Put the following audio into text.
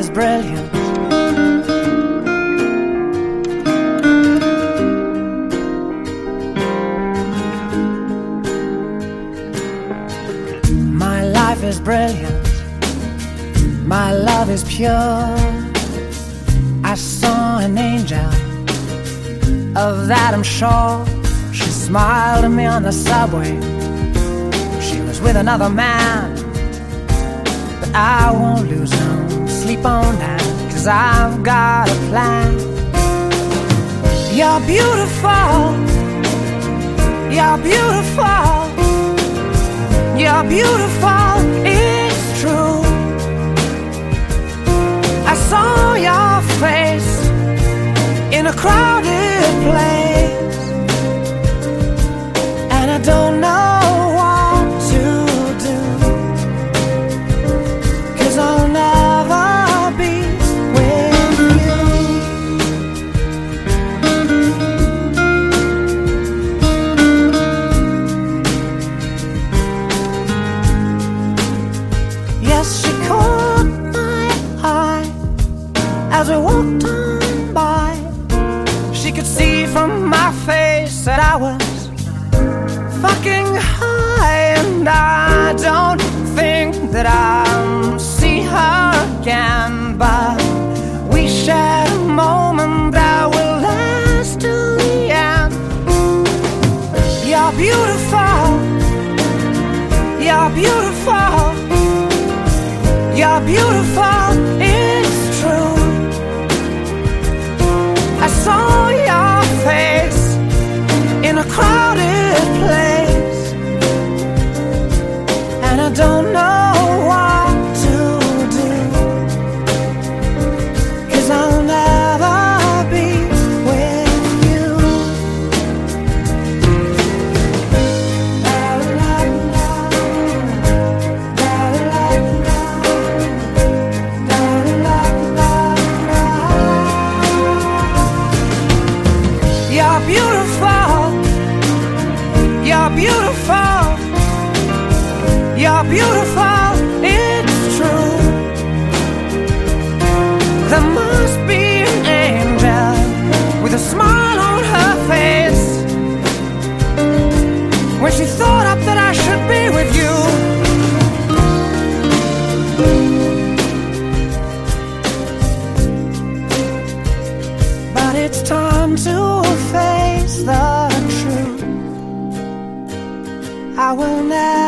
is brilliant. My life is brilliant. My love is pure. I saw an angel. Of that I'm sure. She smiled at me on the subway. She was with another man. But I won't lose her sleep on that, cause I've got a plan. You're beautiful, you're beautiful, you're beautiful, it's true. I saw your face in a crowded place, as we walked on by. She could see from my face that I was fucking high, and I don't think that I'll see her again. But we shared a moment that will last till the end. You're beautiful, you're beautiful, you're beautiful, crowded place, and I don't know I will never